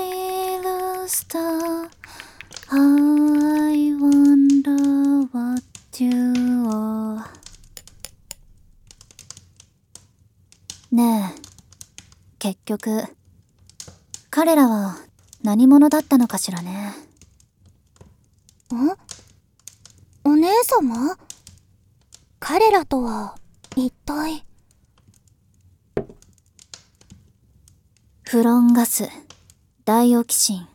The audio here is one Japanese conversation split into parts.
feel a star. I wonder what you are. ねえ、結局、彼らは何者だったのかしらね。ん？お姉様？彼らとは一体？フロンガス。ダイオキシン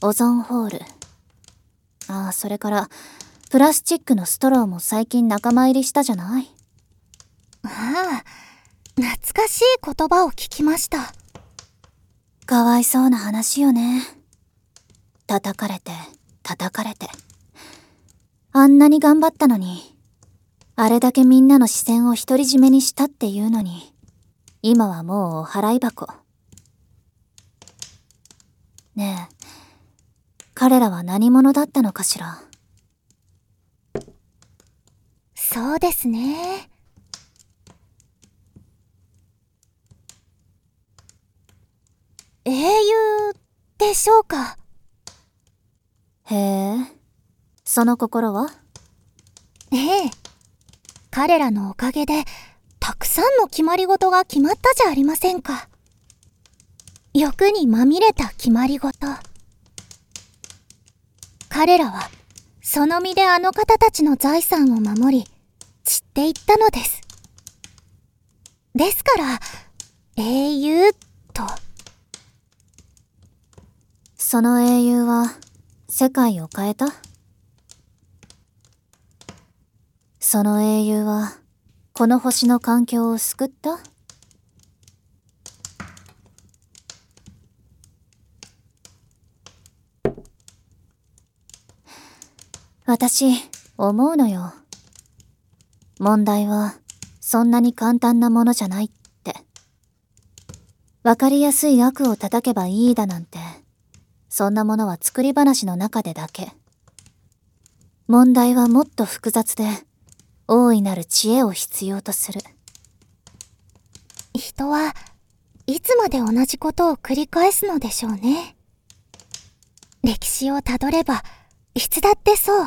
オゾンホール。ああそれからプラスチックのストローも最近仲間入りしたじゃない？ああ懐かしい言葉を聞きました。かわいそうな話よね。叩かれて叩かれて。あんなに頑張ったのにあれだけみんなの視線を独り占めにしたっていうのに今はもうお払い箱ねえ。彼らは何者だったのかしら？そうですね。英雄でしょうか？へえ。その心は？ええ。彼らのおかげでたくさんの決まり事が決まったじゃありませんか欲にまみれた決まり事。彼らはその身であの方たちの財産を守り散っていったのです。ですから英雄と。その英雄は世界を変えた？その英雄はこの星の環境を救った？私思うのよ。問題はそんなに簡単なものじゃないって。わかりやすい悪を叩けばいいだなんて。そんなものは作り話の中でだけ。問題はもっと複雑で大いなる知恵を必要とする。人はいつまで同じことを繰り返すのでしょうね。歴史をたどればいつだってそう。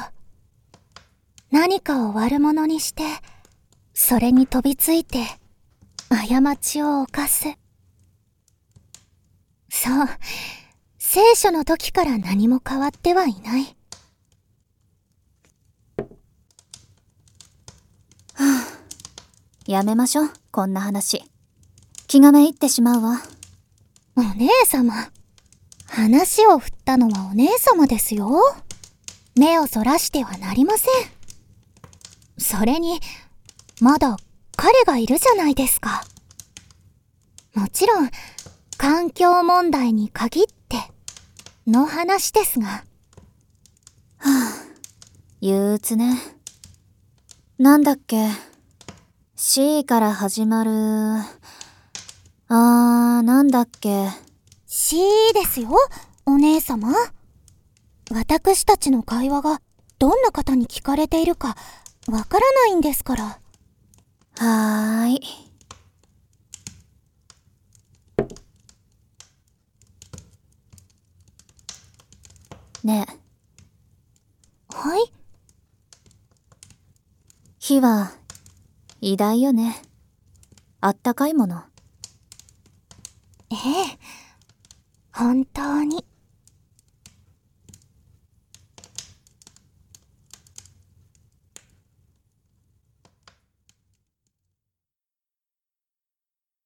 何かを悪者にしてそれに飛びついて過ちを犯す。そう。聖書の時から何も変わってはいない。やめましょうこんな話。気がめいってしまうわ。お姉様。話を振ったのはお姉様ですよ目をそらしてはなりません。それにまだ彼がいるじゃないですか。もちろん環境問題に限っての話ですが。はあ憂鬱ね。なんだっけ。C から始まる。あーなんだっけ。C ですよお姉様私たちの会話がどんな方に聞かれているかわからないんですから。はーい。ねえ。はい？火は偉大よね。あったかいもの。ええ。本当に